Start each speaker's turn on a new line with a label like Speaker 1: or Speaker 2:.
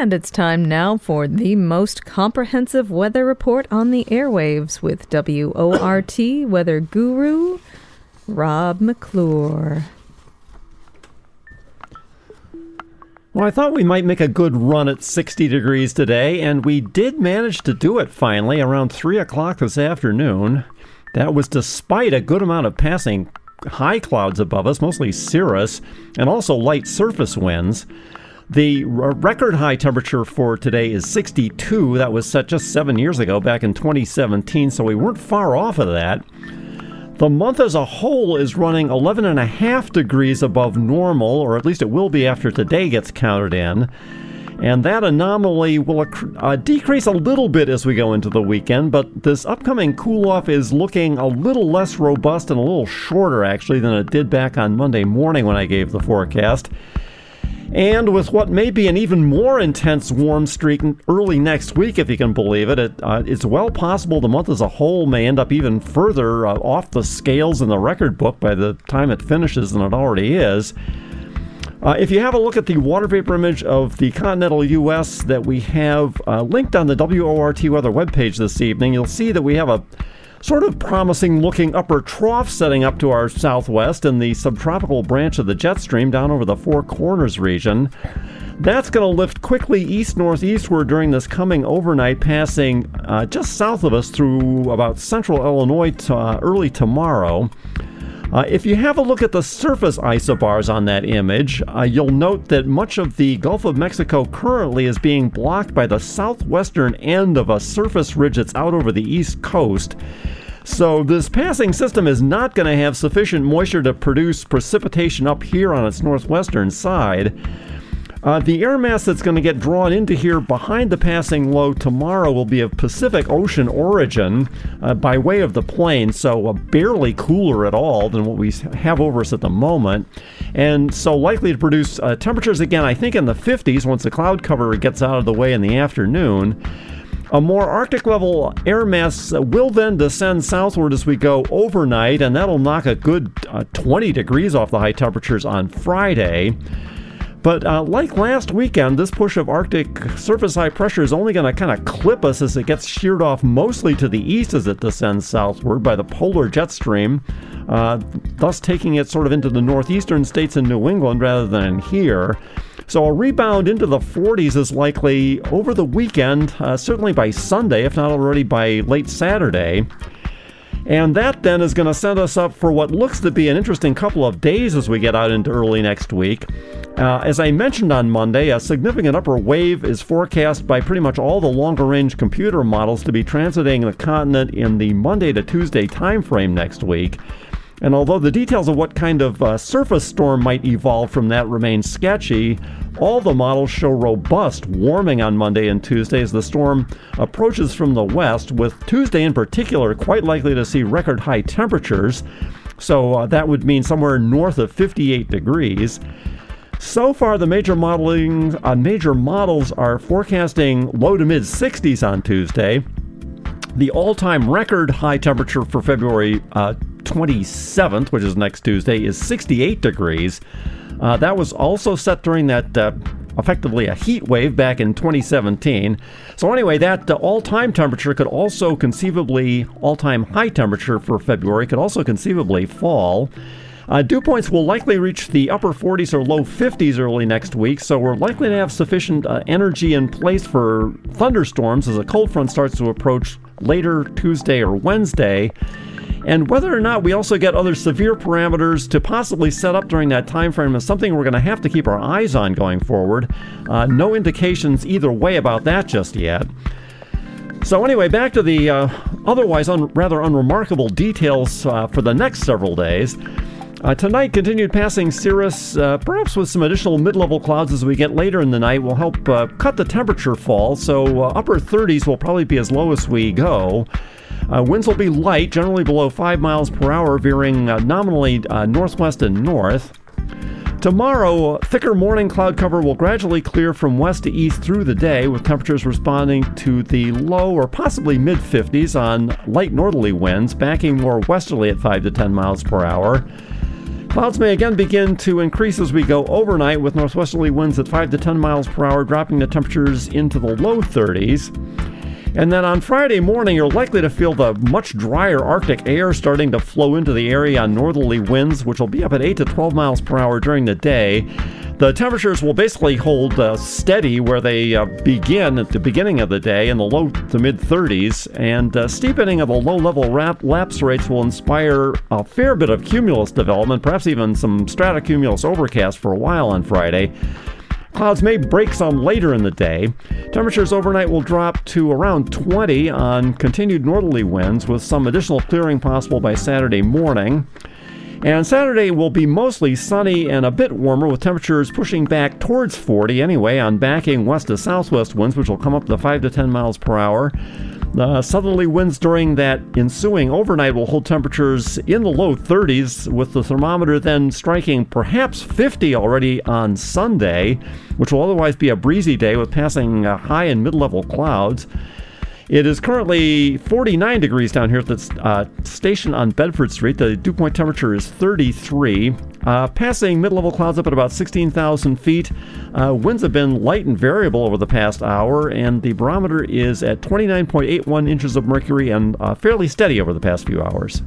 Speaker 1: And it's time now for the most comprehensive weather report on the airwaves with WORT weather guru Rob McClure.
Speaker 2: Well, I thought we might make a good run at 60 degrees today, and we did manage to do it finally around 3 o'clock this afternoon. That was despite a good amount of passing high clouds above us, mostly cirrus, and also light surface winds. The record high temperature for today is 62. That was set just seven years ago, back in 2017, so we weren't far off of that. The month as a whole is running 11 and a half degrees above normal, or at least it will be after today gets counted in. And that anomaly will uh, decrease a little bit as we go into the weekend, but this upcoming cool off is looking a little less robust and a little shorter actually than it did back on Monday morning when I gave the forecast. And with what may be an even more intense warm streak early next week, if you can believe it, it uh, it's well possible the month as a whole may end up even further uh, off the scales in the record book by the time it finishes than it already is. Uh, if you have a look at the water vapor image of the continental U.S. that we have uh, linked on the WORT weather webpage this evening, you'll see that we have a sort of promising looking upper trough setting up to our southwest in the subtropical branch of the jet stream down over the Four Corners region. That's going to lift quickly east northeastward during this coming overnight, passing uh, just south of us through about central Illinois uh, early tomorrow. Uh, if you have a look at the surface isobars on that image, uh, you'll note that much of the Gulf of Mexico currently is being blocked by the southwestern end of a surface ridge that's out over the east coast. So, this passing system is not going to have sufficient moisture to produce precipitation up here on its northwestern side. Uh, the air mass that's going to get drawn into here behind the passing low tomorrow will be of Pacific Ocean origin uh, by way of the plain, so uh, barely cooler at all than what we have over us at the moment. And so likely to produce uh, temperatures again, I think, in the 50s once the cloud cover gets out of the way in the afternoon. A more Arctic level air mass will then descend southward as we go overnight, and that'll knock a good uh, 20 degrees off the high temperatures on Friday. But uh, like last weekend, this push of Arctic surface high pressure is only going to kind of clip us as it gets sheared off mostly to the east as it descends southward by the polar jet stream, uh, thus taking it sort of into the northeastern states in New England rather than here. So a rebound into the 40s is likely over the weekend, uh, certainly by Sunday, if not already by late Saturday. And that then is going to set us up for what looks to be an interesting couple of days as we get out into early next week. Uh, as I mentioned on Monday, a significant upper wave is forecast by pretty much all the longer range computer models to be transiting the continent in the Monday to Tuesday timeframe next week. And although the details of what kind of uh, surface storm might evolve from that remain sketchy, all the models show robust warming on Monday and Tuesday as the storm approaches from the west, with Tuesday in particular quite likely to see record high temperatures. So uh, that would mean somewhere north of 58 degrees. So far, the major modeling uh, major models are forecasting low to mid 60s on Tuesday. The all-time record high temperature for February uh, 27th, which is next Tuesday, is 68 degrees. Uh, that was also set during that uh, effectively a heat wave back in 2017. So, anyway, that uh, all time temperature could also conceivably, all time high temperature for February could also conceivably fall. Uh, dew points will likely reach the upper 40s or low 50s early next week, so we're likely to have sufficient uh, energy in place for thunderstorms as a cold front starts to approach later Tuesday or Wednesday and whether or not we also get other severe parameters to possibly set up during that time frame is something we're going to have to keep our eyes on going forward. Uh, no indications either way about that just yet. So, anyway, back to the uh, otherwise un- rather unremarkable details uh, for the next several days. Uh, tonight, continued passing cirrus, uh, perhaps with some additional mid level clouds as we get later in the night, will help uh, cut the temperature fall. So, uh, upper 30s will probably be as low as we go. Uh, winds will be light, generally below 5 miles per hour, veering uh, nominally uh, northwest and north. Tomorrow, thicker morning cloud cover will gradually clear from west to east through the day, with temperatures responding to the low or possibly mid 50s on light northerly winds, backing more westerly at 5 to 10 miles per hour. Clouds may again begin to increase as we go overnight with northwesterly winds at 5 to 10 miles per hour, dropping the temperatures into the low 30s. And then on Friday morning, you're likely to feel the much drier Arctic air starting to flow into the area on northerly winds, which will be up at 8 to 12 miles per hour during the day. The temperatures will basically hold uh, steady where they uh, begin at the beginning of the day in the low to mid 30s, and uh, steepening of the low level rap- lapse rates will inspire a fair bit of cumulus development, perhaps even some stratocumulus overcast for a while on Friday. Clouds may break some later in the day. Temperatures overnight will drop to around 20 on continued northerly winds, with some additional clearing possible by Saturday morning. And Saturday will be mostly sunny and a bit warmer, with temperatures pushing back towards 40 anyway on backing west to southwest winds, which will come up to 5 to 10 miles per hour. The southerly winds during that ensuing overnight will hold temperatures in the low 30s, with the thermometer then striking perhaps 50 already on Sunday, which will otherwise be a breezy day with passing uh, high and mid level clouds. It is currently 49 degrees down here at the uh, station on Bedford Street. The dew point temperature is 33. Uh, passing mid level clouds up at about 16,000 feet. Uh, winds have been light and variable over the past hour, and the barometer is at 29.81 inches of mercury and uh, fairly steady over the past few hours.